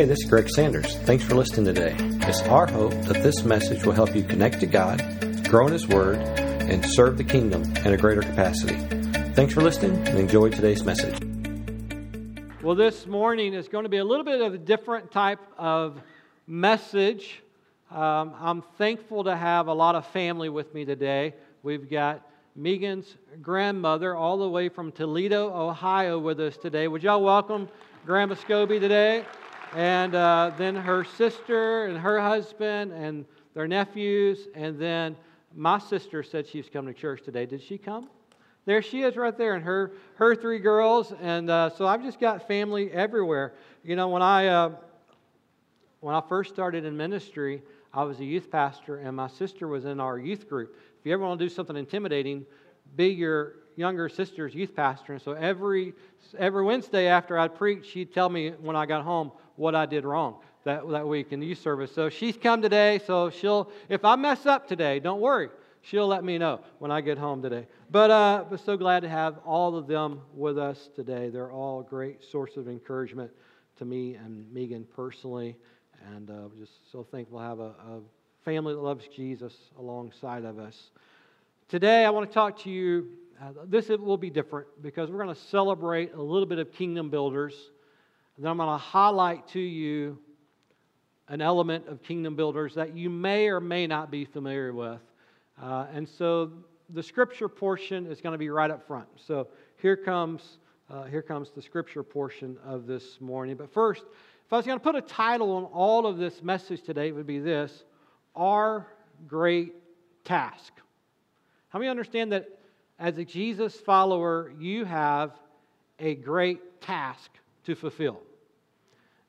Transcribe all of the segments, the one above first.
Hey, this is Greg Sanders. Thanks for listening today. It's our hope that this message will help you connect to God, grow in His Word, and serve the kingdom in a greater capacity. Thanks for listening and enjoy today's message. Well, this morning is going to be a little bit of a different type of message. Um, I'm thankful to have a lot of family with me today. We've got Megan's grandmother all the way from Toledo, Ohio, with us today. Would y'all welcome Grandma Scobie today? And uh, then her sister and her husband and their nephews, and then my sister said she was coming to church today. Did she come? There she is right there, and her, her three girls. And uh, so I've just got family everywhere. You know, when I, uh, when I first started in ministry, I was a youth pastor, and my sister was in our youth group. If you ever want to do something intimidating, be your younger sister's youth pastor. And so every, every Wednesday after I'd preach, she'd tell me when I got home, what I did wrong that, that week in the youth service. So she's come today, so she'll, if I mess up today, don't worry. She'll let me know when I get home today. But uh, we're so glad to have all of them with us today. They're all a great source of encouragement to me and Megan personally. And uh, just so thankful to have a, a family that loves Jesus alongside of us. Today, I want to talk to you. Uh, this will be different because we're going to celebrate a little bit of kingdom builders and then I'm going to highlight to you an element of kingdom builders that you may or may not be familiar with. Uh, and so the scripture portion is going to be right up front. So here comes, uh, here comes the scripture portion of this morning. But first, if I was going to put a title on all of this message today, it would be this Our Great Task. How many understand that as a Jesus follower, you have a great task to fulfill?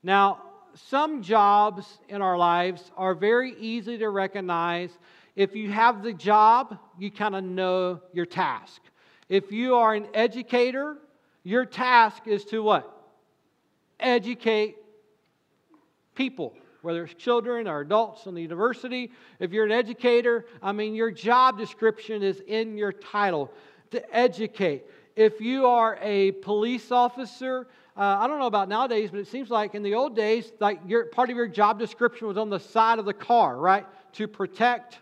Now, some jobs in our lives are very easy to recognize. If you have the job, you kind of know your task. If you are an educator, your task is to what? Educate people, whether it's children or adults in the university. If you're an educator, I mean, your job description is in your title to educate. If you are a police officer, uh, I don't know about nowadays, but it seems like in the old days, like your, part of your job description was on the side of the car, right? To protect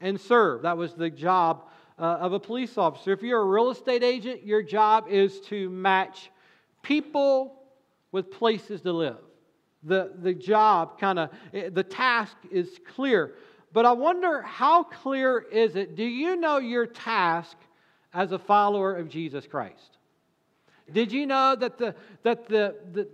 and serve. That was the job uh, of a police officer. If you're a real estate agent, your job is to match people with places to live. The, the job kind of, eh, the task is clear. But I wonder how clear is it? Do you know your task as a follower of Jesus Christ? Did you know that, the, that the, the,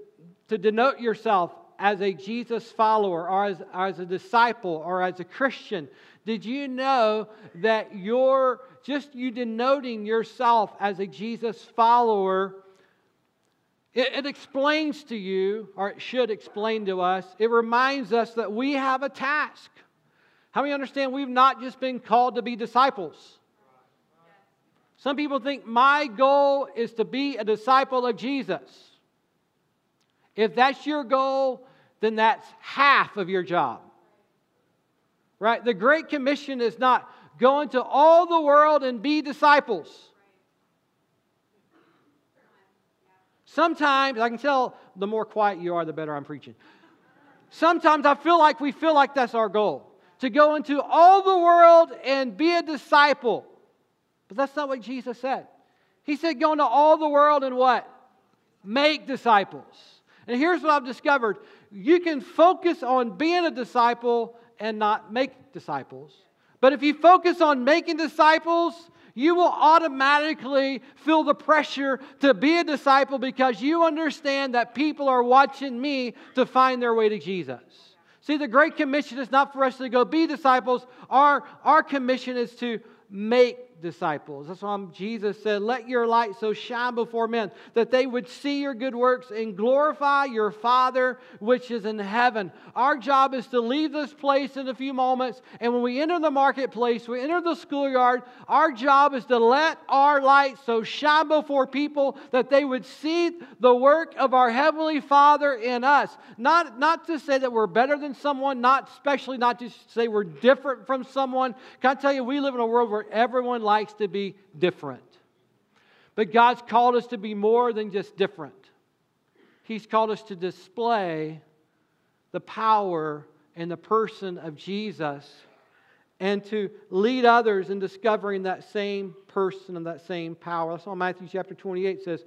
to denote yourself as a Jesus follower or as, as a disciple or as a Christian, did you know that you're just you denoting yourself as a Jesus follower? It, it explains to you, or it should explain to us, it reminds us that we have a task. How many understand we've not just been called to be disciples? Some people think my goal is to be a disciple of Jesus. If that's your goal, then that's half of your job. Right? The Great Commission is not go into all the world and be disciples. Sometimes, I can tell the more quiet you are, the better I'm preaching. Sometimes I feel like we feel like that's our goal to go into all the world and be a disciple. But that's not what Jesus said. He said, Go into all the world and what? Make disciples. And here's what I've discovered you can focus on being a disciple and not make disciples. But if you focus on making disciples, you will automatically feel the pressure to be a disciple because you understand that people are watching me to find their way to Jesus. See, the Great Commission is not for us to go be disciples. Our, our commission is to make disciples. That's why Jesus said, Let your light so shine before men that they would see your good works and glorify your Father which is in heaven. Our job is to leave this place in a few moments, and when we enter the marketplace, we enter the schoolyard, our job is to let our light so shine before people that they would see the work of our Heavenly Father in us. Not, not to say that we're better than someone, not especially not to say we're different from someone. Can I tell you, we live in a world where everyone likes to be different. But God's called us to be more than just different. He's called us to display the power and the person of Jesus and to lead others in discovering that same person and that same power. That's why Matthew chapter 28 says,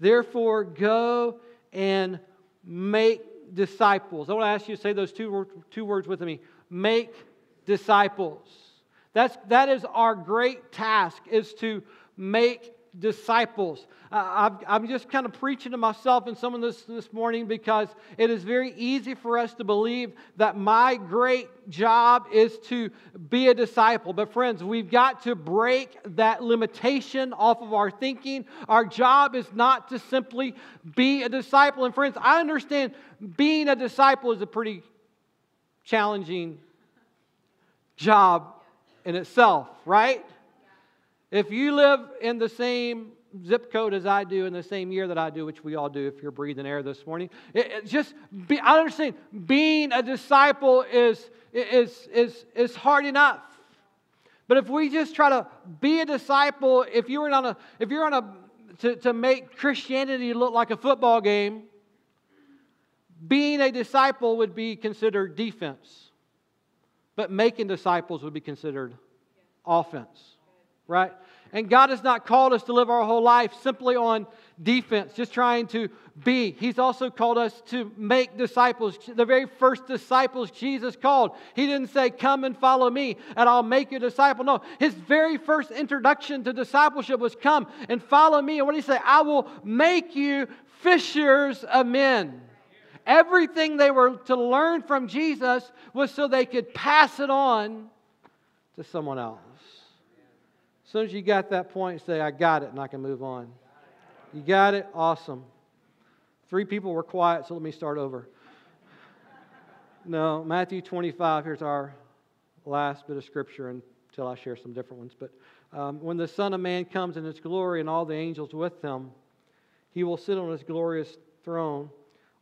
Therefore, go and make disciples. I want to ask you to say those two, two words with me make disciples. That's, that is our great task, is to make disciples. Uh, I'm just kind of preaching to myself and some of this this morning because it is very easy for us to believe that my great job is to be a disciple. But, friends, we've got to break that limitation off of our thinking. Our job is not to simply be a disciple. And, friends, I understand being a disciple is a pretty challenging job in itself, right? If you live in the same zip code as I do in the same year that I do, which we all do if you're breathing air this morning, it, it just be, I understand being a disciple is, is, is, is hard enough. But if we just try to be a disciple, if you're on a, if you're on a, to, to make Christianity look like a football game, being a disciple would be considered defense. But making disciples would be considered offense right? And God has not called us to live our whole life simply on defense, just trying to be. He's also called us to make disciples. The very first disciples Jesus called, He didn't say, Come and follow me, and I'll make you a disciple. No, His very first introduction to discipleship was, Come and follow me. And what did He say? I will make you fishers of men. Everything they were to learn from Jesus was so they could pass it on to someone else. As soon as you got that point, say, I got it, and I can move on. You got it? Awesome. Three people were quiet, so let me start over. No, Matthew 25, here's our last bit of scripture until I share some different ones. But um, when the Son of Man comes in his glory and all the angels with him, he will sit on his glorious throne.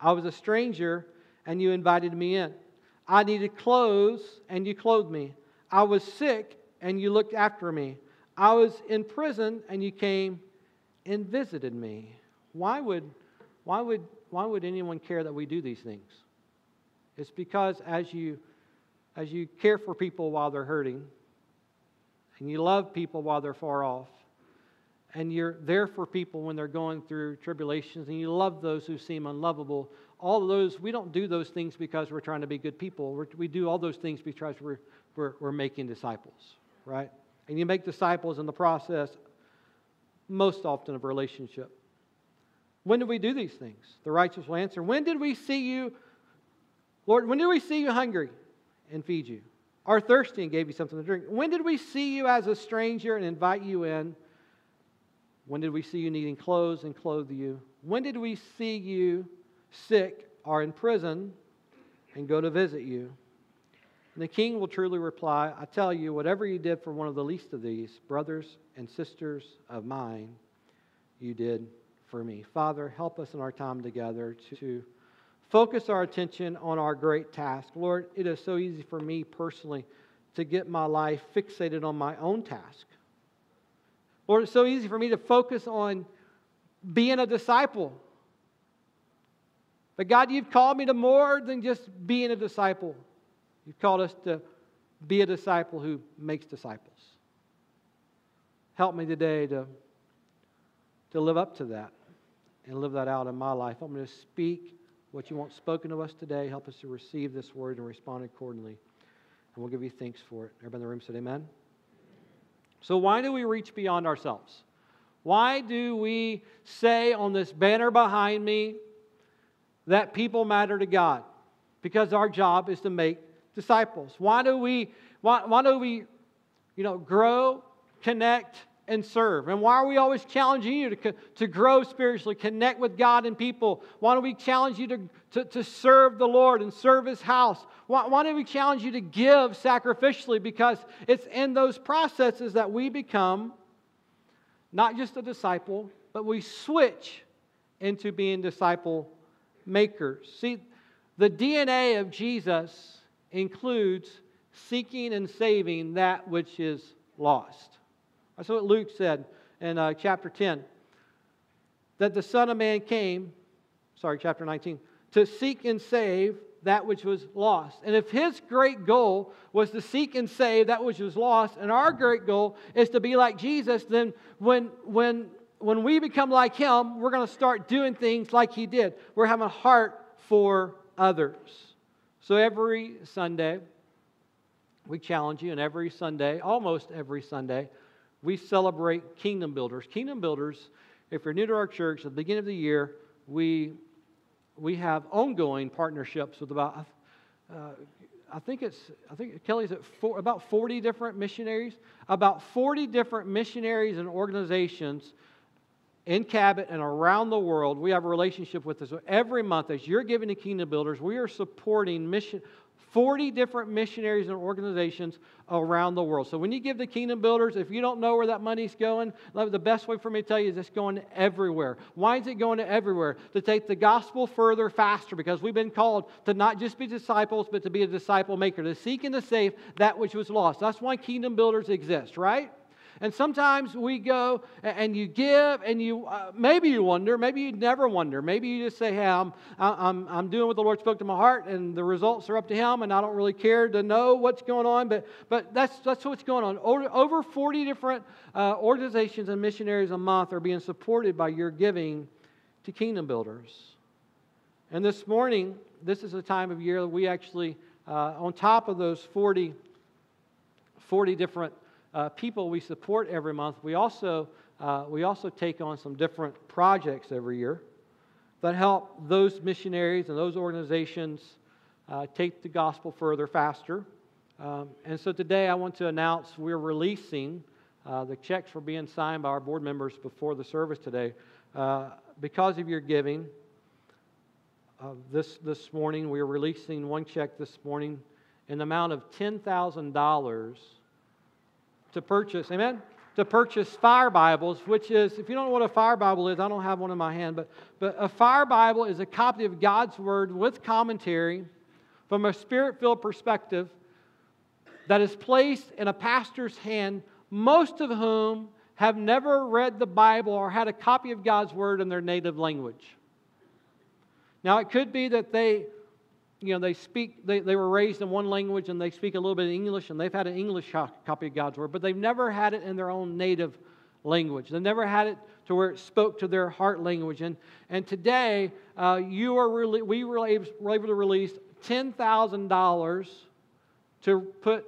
I was a stranger, and you invited me in. I needed clothes, and you clothed me. I was sick, and you looked after me. I was in prison and you came and visited me. Why would, why would, why would anyone care that we do these things? It's because as you, as you care for people while they're hurting, and you love people while they're far off, and you're there for people when they're going through tribulations, and you love those who seem unlovable, all those, we don't do those things because we're trying to be good people. We're, we do all those things because we're, we're, we're making disciples, right? And you make disciples in the process, most often of relationship. When did we do these things? The righteous will answer, When did we see you, Lord, when did we see you hungry and feed you? Or thirsty and gave you something to drink? When did we see you as a stranger and invite you in? When did we see you needing clothes and clothe you? When did we see you sick or in prison and go to visit you? And the king will truly reply, I tell you, whatever you did for one of the least of these, brothers and sisters of mine, you did for me. Father, help us in our time together to focus our attention on our great task. Lord, it is so easy for me personally to get my life fixated on my own task. Lord, it's so easy for me to focus on being a disciple. But God, you've called me to more than just being a disciple. You've called us to be a disciple who makes disciples. Help me today to, to live up to that and live that out in my life. Help me to speak what you want spoken to us today. Help us to receive this word and respond accordingly. And we'll give you thanks for it. Everybody in the room said amen. So, why do we reach beyond ourselves? Why do we say on this banner behind me that people matter to God? Because our job is to make disciples? Why do we, why, why do we, you know, grow, connect, and serve? And why are we always challenging you to, to grow spiritually, connect with God and people? Why don't we challenge you to, to, to serve the Lord and serve His house? Why, why do we challenge you to give sacrificially? Because it's in those processes that we become not just a disciple, but we switch into being disciple makers. See, the DNA of Jesus includes seeking and saving that which is lost. That's what Luke said in uh, chapter 10. That the Son of Man came, sorry, chapter 19, to seek and save that which was lost. And if his great goal was to seek and save that which was lost, and our great goal is to be like Jesus, then when, when, when we become like him, we're going to start doing things like he did. We're having a heart for others. So every Sunday, we challenge you, and every Sunday, almost every Sunday, we celebrate Kingdom Builders. Kingdom Builders, if you're new to our church, at the beginning of the year, we, we have ongoing partnerships with about, uh, I think it's, I think Kelly's at four, about 40 different missionaries, about 40 different missionaries and organizations in Cabot and around the world. We have a relationship with us. So every month, as you're giving to Kingdom Builders, we are supporting mission, 40 different missionaries and organizations around the world. So when you give the kingdom builders, if you don't know where that money's going, the best way for me to tell you is it's going everywhere. Why is it going to everywhere? To take the gospel further faster because we've been called to not just be disciples, but to be a disciple maker, to seek and to save that which was lost. That's why kingdom builders exist, right? And sometimes we go and you give, and you uh, maybe you wonder, maybe you never wonder. Maybe you just say, Hey, I'm, I'm, I'm doing what the Lord spoke to my heart, and the results are up to Him, and I don't really care to know what's going on. But, but that's, that's what's going on. Over, over 40 different uh, organizations and missionaries a month are being supported by your giving to kingdom builders. And this morning, this is a time of year that we actually, uh, on top of those 40, 40 different uh, people we support every month, we also, uh, we also take on some different projects every year that help those missionaries and those organizations uh, take the gospel further faster. Um, and so today I want to announce we're releasing uh, the checks were being signed by our board members before the service today. Uh, because of your giving, uh, this, this morning, we are releasing one check this morning in the amount of $10,000 to purchase, amen? To purchase fire Bibles, which is, if you don't know what a fire Bible is, I don't have one in my hand, but, but a fire Bible is a copy of God's Word with commentary from a spirit filled perspective that is placed in a pastor's hand, most of whom have never read the Bible or had a copy of God's Word in their native language. Now, it could be that they you know, they speak, they, they were raised in one language and they speak a little bit of English and they've had an English copy of God's Word, but they've never had it in their own native language. They've never had it to where it spoke to their heart language. And, and today, uh, you are really, we were able, to release $10,000 to put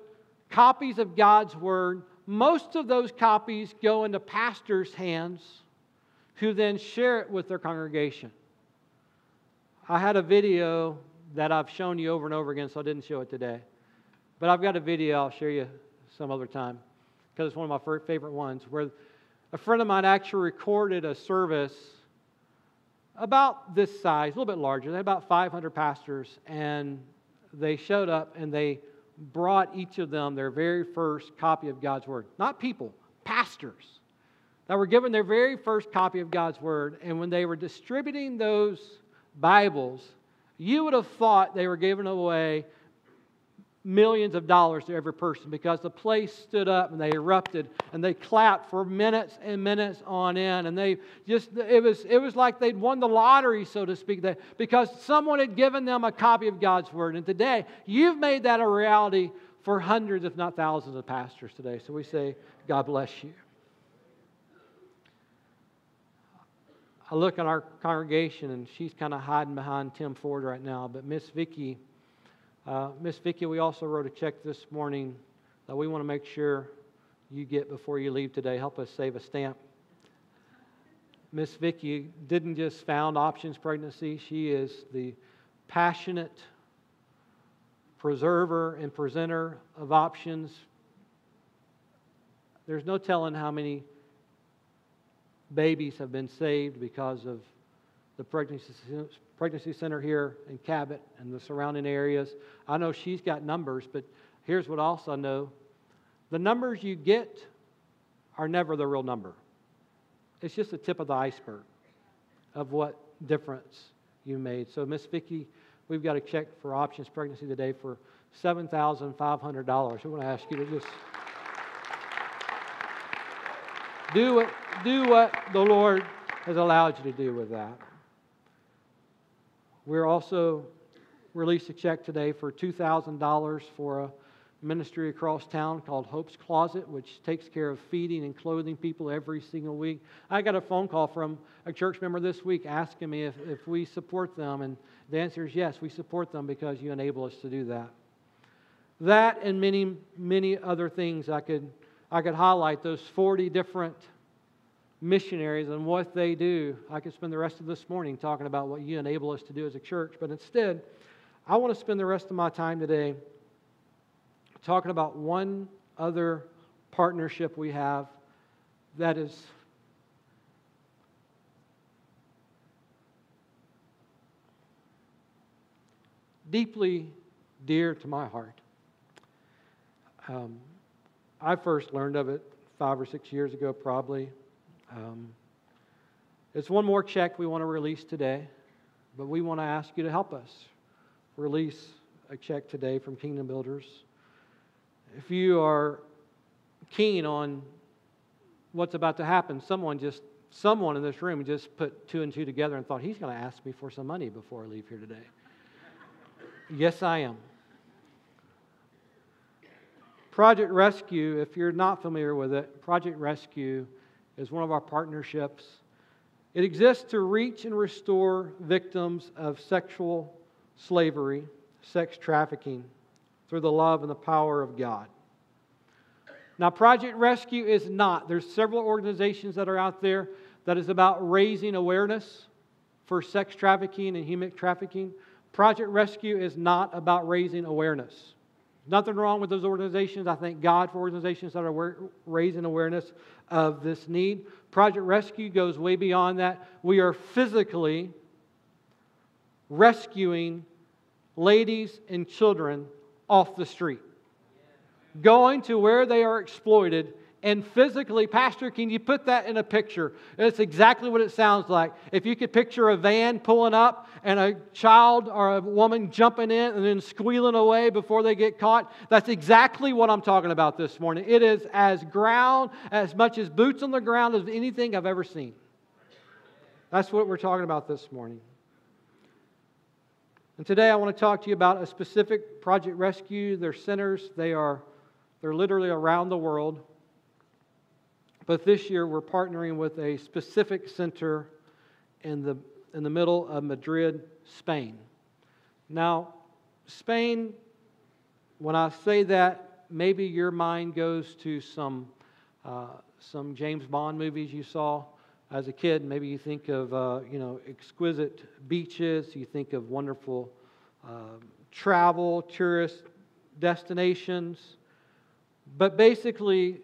copies of God's Word. Most of those copies go into pastors' hands who then share it with their congregation. I had a video that I've shown you over and over again, so I didn't show it today. But I've got a video I'll show you some other time because it's one of my favorite ones where a friend of mine actually recorded a service about this size, a little bit larger. They had about 500 pastors, and they showed up and they brought each of them their very first copy of God's Word. Not people, pastors that were given their very first copy of God's Word. And when they were distributing those Bibles, you would have thought they were giving away millions of dollars to every person because the place stood up and they erupted and they clapped for minutes and minutes on end. And they just it was it was like they'd won the lottery so to speak that because someone had given them a copy of God's word. And today you've made that a reality for hundreds if not thousands of pastors today. So we say God bless you I look at our congregation, and she's kind of hiding behind Tim Ford right now. But Miss Vicky, uh, Miss Vicky, we also wrote a check this morning that we want to make sure you get before you leave today. Help us save a stamp. Miss Vicky didn't just found Options Pregnancy; she is the passionate preserver and presenter of options. There's no telling how many babies have been saved because of the pregnancy, pregnancy center here in Cabot and the surrounding areas. I know she's got numbers, but here's what also I know the numbers you get are never the real number. It's just the tip of the iceberg of what difference you made. So, Miss Vicki, we've got a check for options pregnancy today for $7,500. We want to ask you to just do what, do what the Lord has allowed you to do with that. We're also released a check today for $2,000 for a ministry across town called Hope's Closet, which takes care of feeding and clothing people every single week. I got a phone call from a church member this week asking me if, if we support them, and the answer is yes, we support them because you enable us to do that. That and many, many other things I could, I could highlight, those 40 different missionaries and what they do. I could spend the rest of this morning talking about what you enable us to do as a church, but instead, I want to spend the rest of my time today talking about one other partnership we have that is deeply dear to my heart. Um, I first learned of it five or six years ago, probably. Um, it's one more check we want to release today, but we want to ask you to help us release a check today from Kingdom Builders. If you are keen on what's about to happen, someone just someone in this room just put two and two together and thought he's going to ask me for some money before I leave here today. yes, I am. Project Rescue, if you're not familiar with it, Project Rescue is one of our partnerships. It exists to reach and restore victims of sexual slavery, sex trafficking through the love and the power of God. Now, Project Rescue is not. There's several organizations that are out there that is about raising awareness for sex trafficking and human trafficking. Project Rescue is not about raising awareness. Nothing wrong with those organizations. I thank God for organizations that are raising awareness of this need. Project Rescue goes way beyond that. We are physically rescuing ladies and children off the street, going to where they are exploited and physically, Pastor, can you put that in a picture? It's exactly what it sounds like. If you could picture a van pulling up and a child or a woman jumping in and then squealing away before they get caught, that's exactly what I'm talking about this morning. It is as ground, as much as boots on the ground as anything I've ever seen. That's what we're talking about this morning. And today I want to talk to you about a specific Project Rescue. They're centers, they are they're literally around the world. But this year, we're partnering with a specific center in the, in the middle of Madrid, Spain. Now, Spain, when I say that, maybe your mind goes to some, uh, some James Bond movies you saw as a kid. Maybe you think of uh, you know exquisite beaches. You think of wonderful uh, travel, tourist destinations. But basically,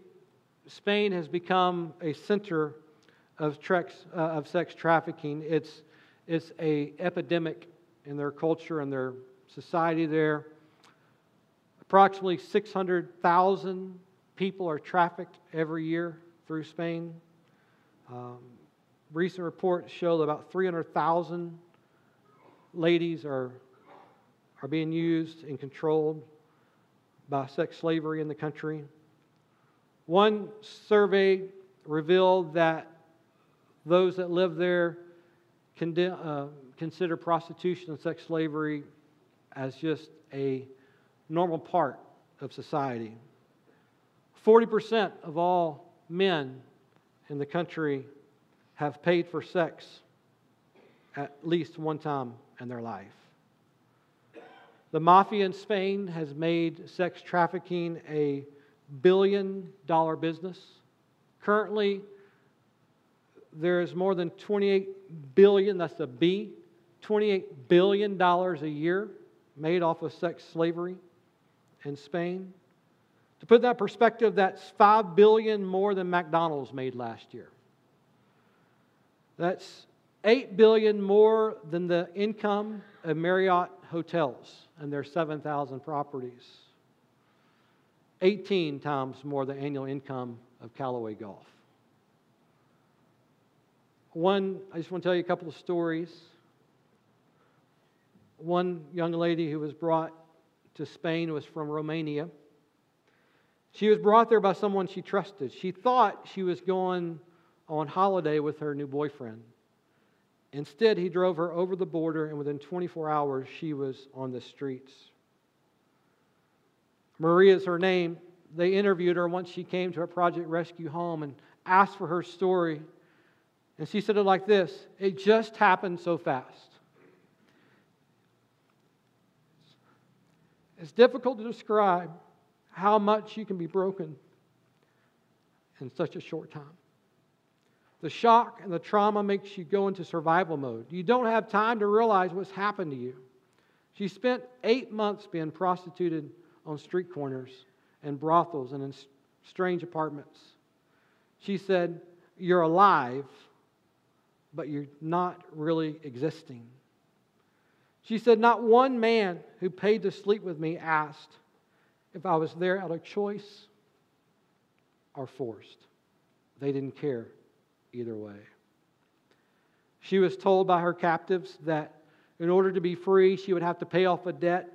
Spain has become a center of, uh, of sex trafficking. It's, it's a epidemic in their culture and their society there. Approximately 600,000 people are trafficked every year through Spain. Um, recent reports show that about 300,000 ladies are, are being used and controlled by sex slavery in the country. One survey revealed that those that live there uh, consider prostitution and sex slavery as just a normal part of society. 40% of all men in the country have paid for sex at least one time in their life. The mafia in Spain has made sex trafficking a billion dollar business. Currently, there is more than 28 billion, that's a B, 28 billion dollars a year made off of sex slavery in Spain. To put that perspective, that's 5 billion more than McDonald's made last year. That's 8 billion more than the income of Marriott hotels and their 7,000 properties. 18 times more the annual income of Callaway Golf. One, I just want to tell you a couple of stories. One young lady who was brought to Spain was from Romania. She was brought there by someone she trusted. She thought she was going on holiday with her new boyfriend. Instead, he drove her over the border, and within 24 hours, she was on the streets. Maria is her name. They interviewed her once she came to a Project Rescue home and asked for her story. And she said it like this It just happened so fast. It's difficult to describe how much you can be broken in such a short time. The shock and the trauma makes you go into survival mode. You don't have time to realize what's happened to you. She spent eight months being prostituted on street corners and brothels and in strange apartments. She said, You're alive, but you're not really existing. She said, Not one man who paid to sleep with me asked if I was there out of choice or forced. They didn't care either way. She was told by her captives that in order to be free, she would have to pay off a debt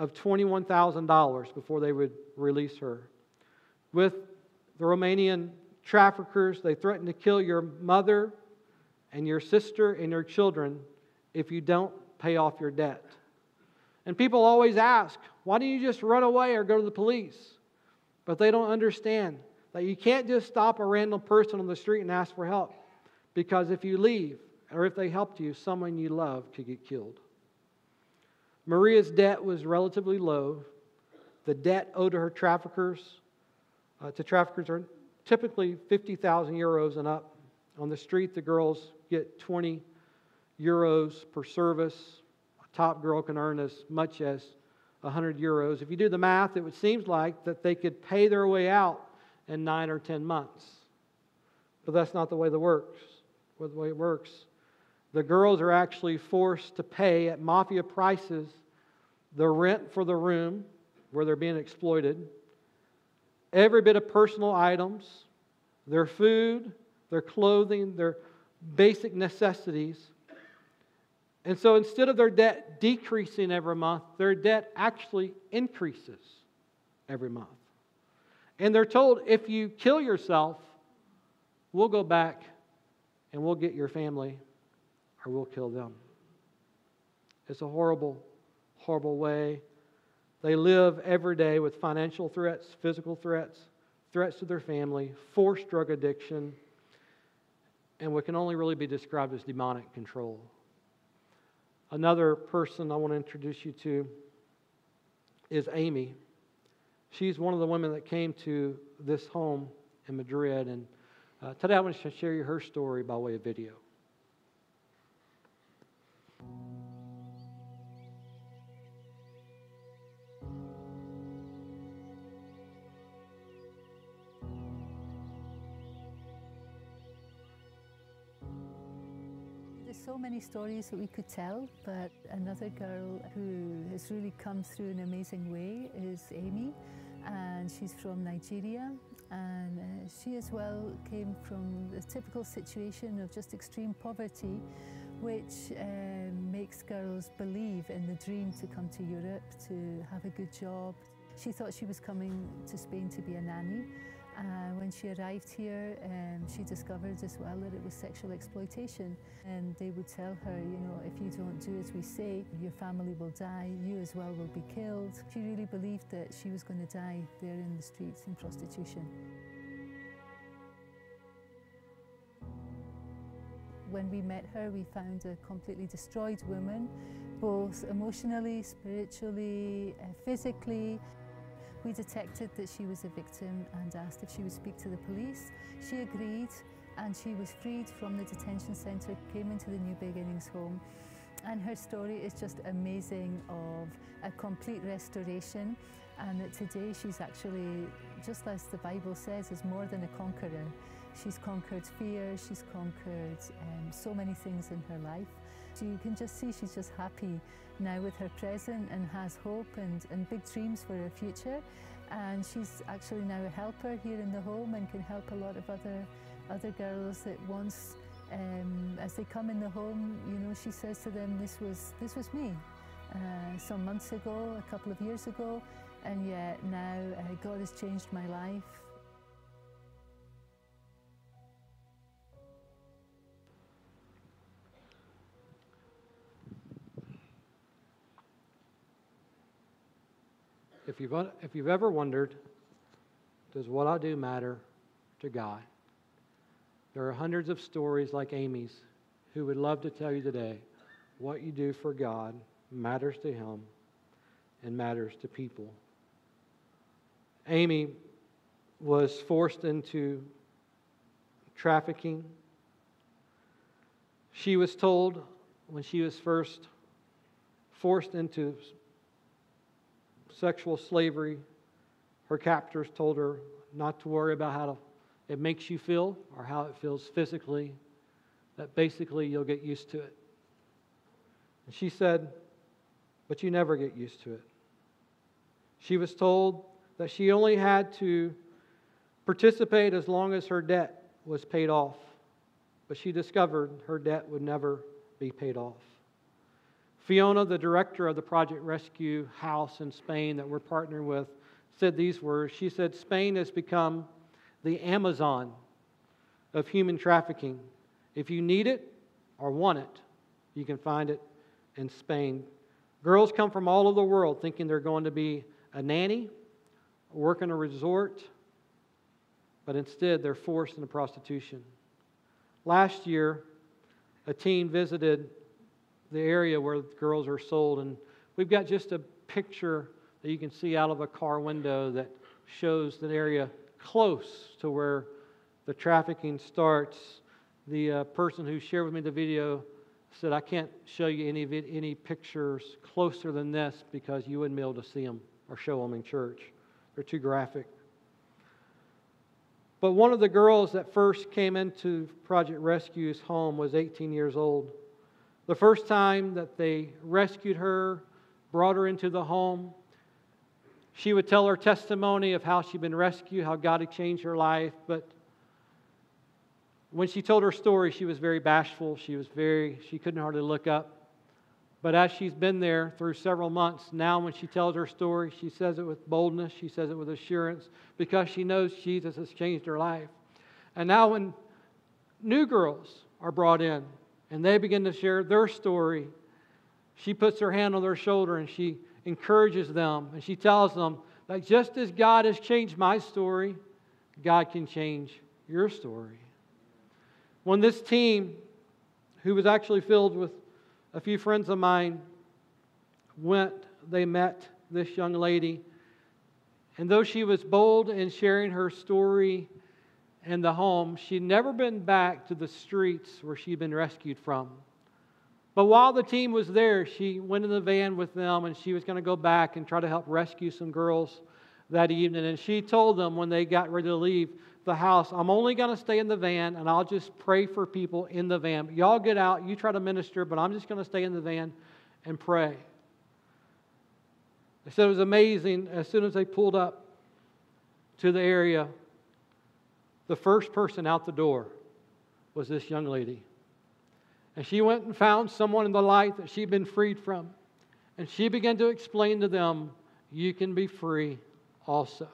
of $21,000 before they would release her. With the Romanian traffickers, they threatened to kill your mother and your sister and your children if you don't pay off your debt. And people always ask, why don't you just run away or go to the police? But they don't understand that you can't just stop a random person on the street and ask for help. Because if you leave, or if they helped you, someone you love could get killed. Maria's debt was relatively low. The debt owed to her traffickers, uh, to traffickers, are typically 50,000 euros and up. On the street, the girls get 20 euros per service. A top girl can earn as much as 100 euros. If you do the math, it seems like that they could pay their way out in nine or 10 months. But that's not the way that works. The way it works. The girls are actually forced to pay at mafia prices the rent for the room where they're being exploited, every bit of personal items, their food, their clothing, their basic necessities. And so instead of their debt decreasing every month, their debt actually increases every month. And they're told if you kill yourself, we'll go back and we'll get your family or we'll kill them. It's a horrible, horrible way. They live every day with financial threats, physical threats, threats to their family, forced drug addiction, and what can only really be described as demonic control. Another person I want to introduce you to is Amy. She's one of the women that came to this home in Madrid, and uh, today I want to share you her story by way of video. Stories that we could tell, but another girl who has really come through an amazing way is Amy, and she's from Nigeria. And uh, she as well came from the typical situation of just extreme poverty, which uh, makes girls believe in the dream to come to Europe, to have a good job. She thought she was coming to Spain to be a nanny, uh, when she arrived here, um, she discovered as well that it was sexual exploitation. And they would tell her, you know, if you don't do as we say, your family will die, you as well will be killed. She really believed that she was going to die there in the streets in prostitution. When we met her, we found a completely destroyed woman, both emotionally, spiritually, uh, physically. We detected that she was a victim and asked if she would speak to the police. She agreed and she was freed from the detention centre, came into the New Beginnings home. And her story is just amazing of a complete restoration and that today she's actually, just as the Bible says, is more than a conqueror. She's conquered fear, she's conquered um, so many things in her life. You can just see she's just happy now with her present and has hope and, and big dreams for her future. And she's actually now a helper here in the home and can help a lot of other other girls that once um, as they come in the home, you know, she says to them, "This was this was me, uh, some months ago, a couple of years ago, and yet now uh, God has changed my life." If you've, if you've ever wondered, does what I do matter to God? There are hundreds of stories like Amy's who would love to tell you today what you do for God matters to Him and matters to people. Amy was forced into trafficking. She was told when she was first forced into sexual slavery, her captors told her not to worry about how it makes you feel or how it feels physically, that basically you'll get used to it. And she said, But you never get used to it. She was told that she only had to participate as long as her debt was paid off. But she discovered her debt would never be paid off. Fiona, the director of the Project Rescue House in Spain that we're partnering with, said these words. She said, Spain has become the Amazon of human trafficking. If you need it or want it, you can find it in Spain. Girls come from all over the world thinking they're going to be a nanny, work in a resort, but instead they're forced into prostitution. Last year, a team visited the area where girls are sold, and we've got just a picture that you can see out of a car window that shows that area close to where the trafficking starts. The uh, person who shared with me the video said, I can't show you any, any pictures closer than this because you wouldn't be able to see them or show them in church. They're too graphic. But one of the girls that first came into Project Rescue's home was 18 years old. The first time that they rescued her, brought her into the home, she would tell her testimony of how she'd been rescued, how God had changed her life. But when she told her story, she was very bashful. She was very, she couldn't hardly look up. But as she's been there through several months, now when she tells her story, she says it with boldness, she says it with assurance, because she knows Jesus has changed her life. And now when new girls are brought in and they begin to share their story, she puts her hand on their shoulder and she encourages them and she tells them that just as God has changed my story, God can change your story. When this team, who was actually filled with a few friends of mine, went, they met this young lady. And though she was bold in sharing her story in the home, she'd never been back to the streets where she'd been rescued from. But while the team was there, she went in the van with them and she was going to go back and try to help rescue some girls that evening. And she told them when they got ready to leave the house, I'm only going to stay in the van and I'll just pray for people in the van. Y'all get out, you try to minister, but I'm just going to stay in the van and pray. They said it was amazing. As soon as they pulled up to the area, the first person out the door was this young lady. And she went and found someone in the light that she'd been freed from. And she began to explain to them, You can be free also.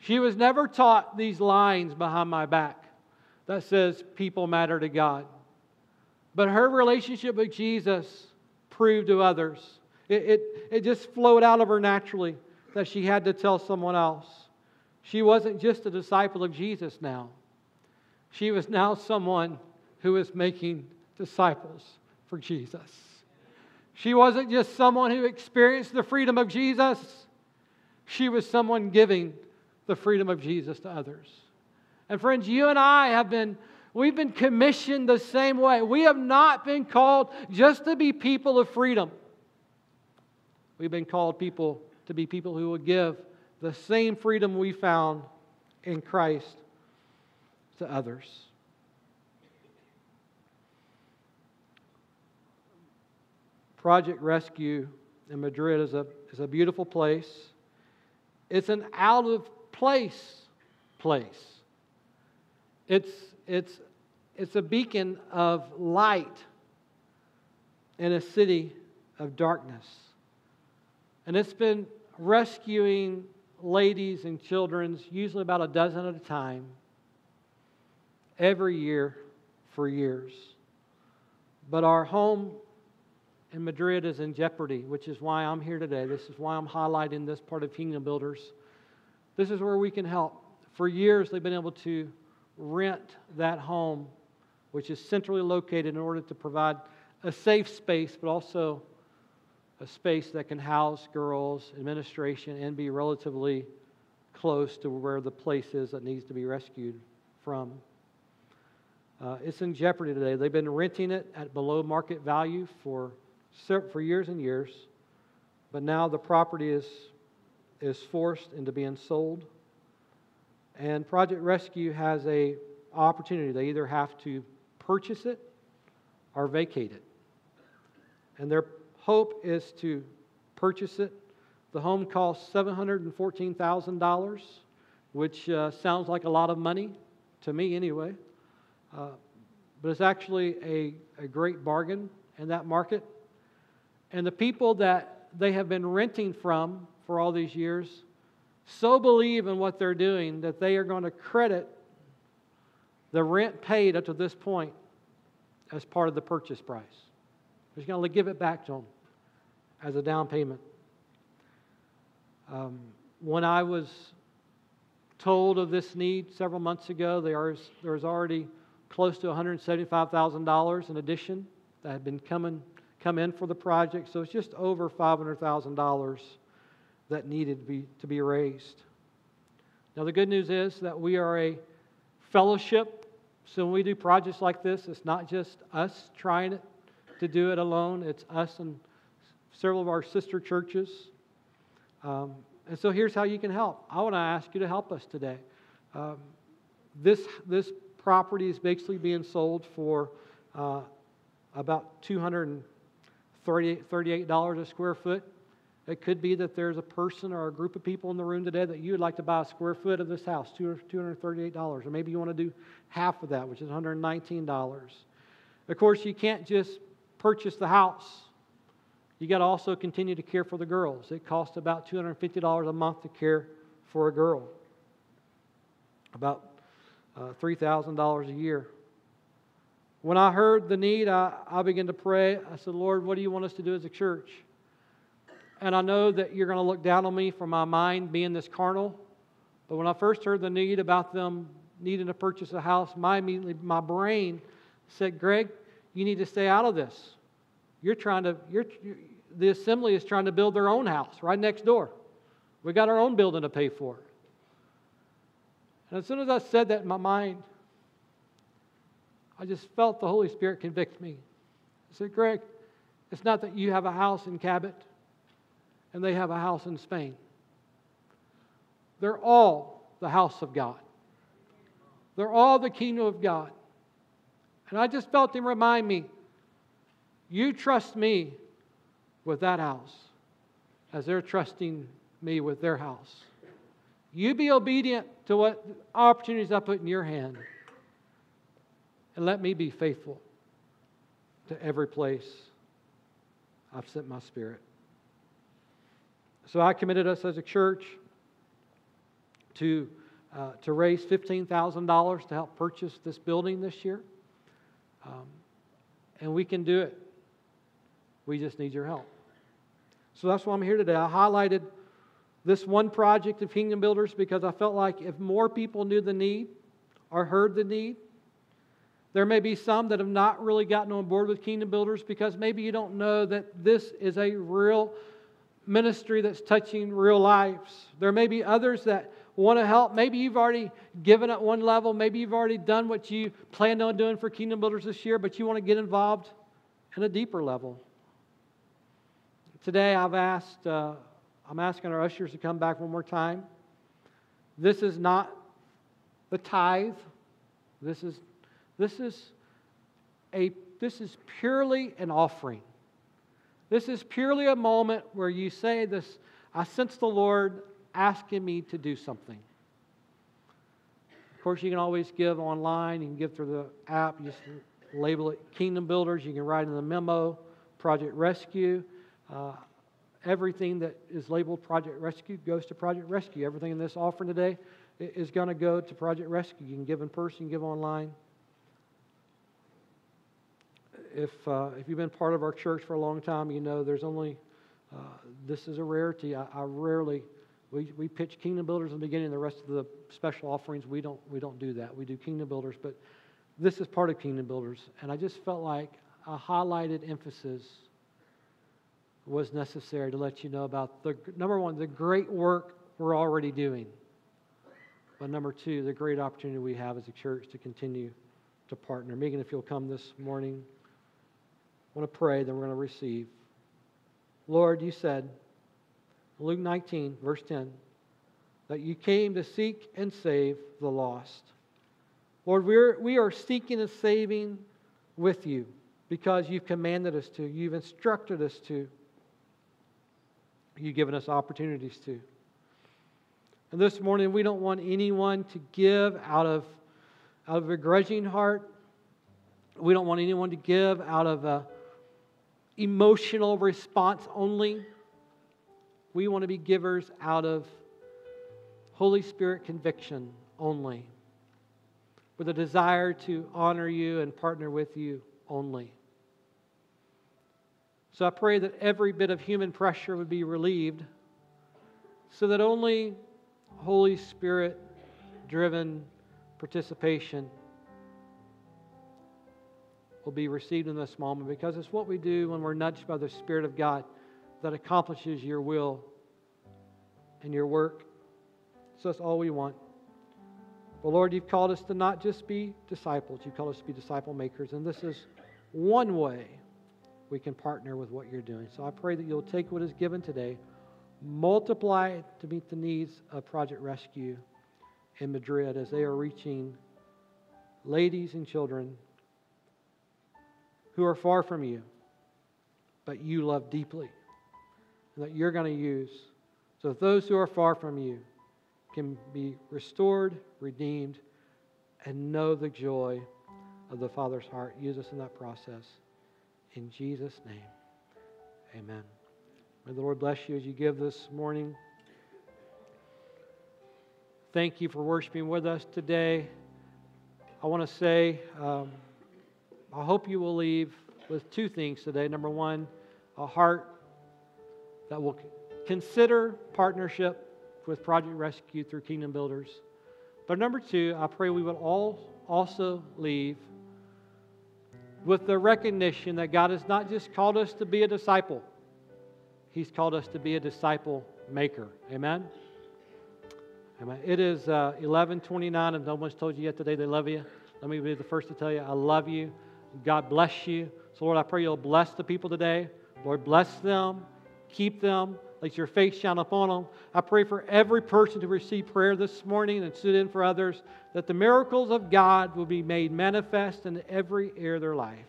She was never taught these lines behind my back that says, People matter to God. But her relationship with Jesus proved to others. It, it, it just flowed out of her naturally that she had to tell someone else. She wasn't just a disciple of Jesus now, she was now someone who was making disciples for Jesus. She wasn't just someone who experienced the freedom of Jesus, she was someone giving the freedom of Jesus to others. And friends, you and I have been we've been commissioned the same way. We have not been called just to be people of freedom. We've been called people to be people who will give the same freedom we found in Christ. to others. Project Rescue in Madrid is a, is a beautiful place. It's an out of place place. It's, it's, it's a beacon of light in a city of darkness. And it's been rescuing ladies and children's, usually about a dozen at a time, every year for years. But our home in Madrid is in jeopardy, which is why I'm here today. This is why I'm highlighting this part of Kingdom Builders. This is where we can help. For years, they've been able to rent that home, which is centrally located in order to provide a safe space, but also a space that can house girls, administration, and be relatively close to where the place is that needs to be rescued from. Uh, it's in jeopardy today. They've been renting it at below market value for for years and years, but now the property is, is forced into being sold. And Project Rescue has a opportunity. They either have to purchase it or vacate it. And their hope is to purchase it. The home costs $714,000, which uh, sounds like a lot of money to me anyway. Uh, but it's actually a, a great bargain in that market. And the people that they have been renting from for all these years so believe in what they're doing that they are going to credit the rent paid up to this point as part of the purchase price. They're going to give it back to them as a down payment. Um, when I was told of this need several months ago, there was, there was already close to $175,000 in addition that had been coming come in for the project. So it's just over $500,000 that needed to be, to be raised. Now, the good news is that we are a fellowship. So when we do projects like this, it's not just us trying to do it alone, it's us and several of our sister churches. Um, and so here's how you can help. I want to ask you to help us today. Um, this, this property is basically being sold for uh, about 200 $38 a square foot. It could be that there's a person or a group of people in the room today that you would like to buy a square foot of this house, $238. Or maybe you want to do half of that, which is $119. Of course, you can't just purchase the house. You got to also continue to care for the girls. It costs about $250 a month to care for a girl, about uh, $3,000 a year. When I heard the need, I, I began to pray. I said, Lord, what do you want us to do as a church? And I know that you're going to look down on me for my mind being this carnal. But when I first heard the need about them needing to purchase a house, my immediately my brain said, Greg, you need to stay out of this. You're trying to, you're, the assembly is trying to build their own house right next door. We got our own building to pay for. And as soon as I said that in my mind, I just felt the Holy Spirit convict me. I said, Greg, it's not that you have a house in Cabot and they have a house in Spain. They're all the house of God. They're all the kingdom of God. And I just felt him remind me, you trust me with that house as they're trusting me with their house. You be obedient to what opportunities I put in your hand. And let me be faithful to every place I've sent my spirit. So I committed us as a church to, uh, to raise $15,000 to help purchase this building this year. Um, and we can do it. We just need your help. So that's why I'm here today. I highlighted this one project of Kingdom Builders because I felt like if more people knew the need or heard the need, there may be some that have not really gotten on board with Kingdom Builders because maybe you don't know that this is a real ministry that's touching real lives. There may be others that want to help. Maybe you've already given at one level. Maybe you've already done what you planned on doing for Kingdom Builders this year, but you want to get involved in a deeper level. Today, I've asked, uh, I'm asking our ushers to come back one more time. This is not the tithe This is, this is, a, this is purely an offering. This is purely a moment where you say, this, I sense the Lord asking me to do something. Of course, you can always give online. You can give through the app. You just label it Kingdom Builders. You can write in the memo Project Rescue. Uh, everything that is labeled Project Rescue goes to Project Rescue. Everything in this offering today is going to go to Project Rescue. You can give in person, give online. If, uh, if you've been part of our church for a long time, you know there's only, uh, this is a rarity. I, I rarely we, we pitch kingdom builders in the beginning, the rest of the special offerings, we don't, we don't do that. We do kingdom builders, but this is part of kingdom builders. And I just felt like a highlighted emphasis was necessary to let you know about the number one, the great work we're already doing. But number two, the great opportunity we have as a church to continue to partner. Megan, if you'll come this morning, I want to pray, then we're going to receive. Lord, you said, Luke 19, verse 10, that you came to seek and save the lost. Lord, we're, we are seeking and saving with you because you've commanded us to, you've instructed us to, you've given us opportunities to. And this morning, we don't want anyone to give out of, out of a grudging heart. We don't want anyone to give out of a emotional response only. We want to be givers out of Holy Spirit conviction only, with a desire to honor you and partner with you only. So I pray that every bit of human pressure would be relieved so that only Holy Spirit driven participation will be received in this moment because it's what we do when we're nudged by the Spirit of God that accomplishes your will and your work. So that's all we want. But Lord, you've called us to not just be disciples, you've called us to be disciple makers. And this is one way we can partner with what you're doing. So I pray that you'll take what is given today, multiply it to meet the needs of Project Rescue in Madrid as they are reaching ladies and children who are far from you, but you love deeply that you're going to use so that those who are far from you can be restored, redeemed, and know the joy of the Father's heart. Use us in that process. In Jesus' name, amen. May the Lord bless you as you give this morning. Thank you for worshiping with us today. I want to say, um, I hope you will leave with two things today. Number one, a heart that will consider partnership with Project Rescue through Kingdom Builders. But number two, I pray we will all also leave with the recognition that God has not just called us to be a disciple, He's called us to be a disciple maker. Amen? Amen. It is uh, 1129. If no one's told you yet today they love you, let me be the first to tell you I love you. God bless you. So, Lord, I pray you'll bless the people today. Lord, bless them keep them. Let your face shine upon them. I pray for every person to receive prayer this morning and sit in for others, that the miracles of God will be made manifest in every area of their life.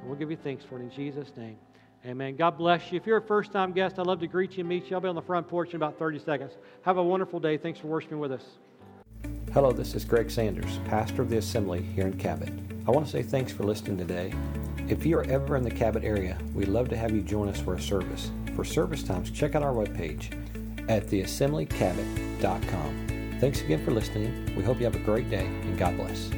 And we'll give you thanks for it in Jesus' name. Amen. God bless you. If you're a first time guest, I'd love to greet you and meet you. I'll be on the front porch in about 30 seconds. Have a wonderful day. Thanks for worshiping with us. Hello, this is Greg Sanders, pastor of the Assembly here in Cabot. I want to say thanks for listening today. If you are ever in the Cabot area, we'd love to have you join us for a service. For service times, check out our webpage at theassemblycabot.com. Thanks again for listening. We hope you have a great day and God bless.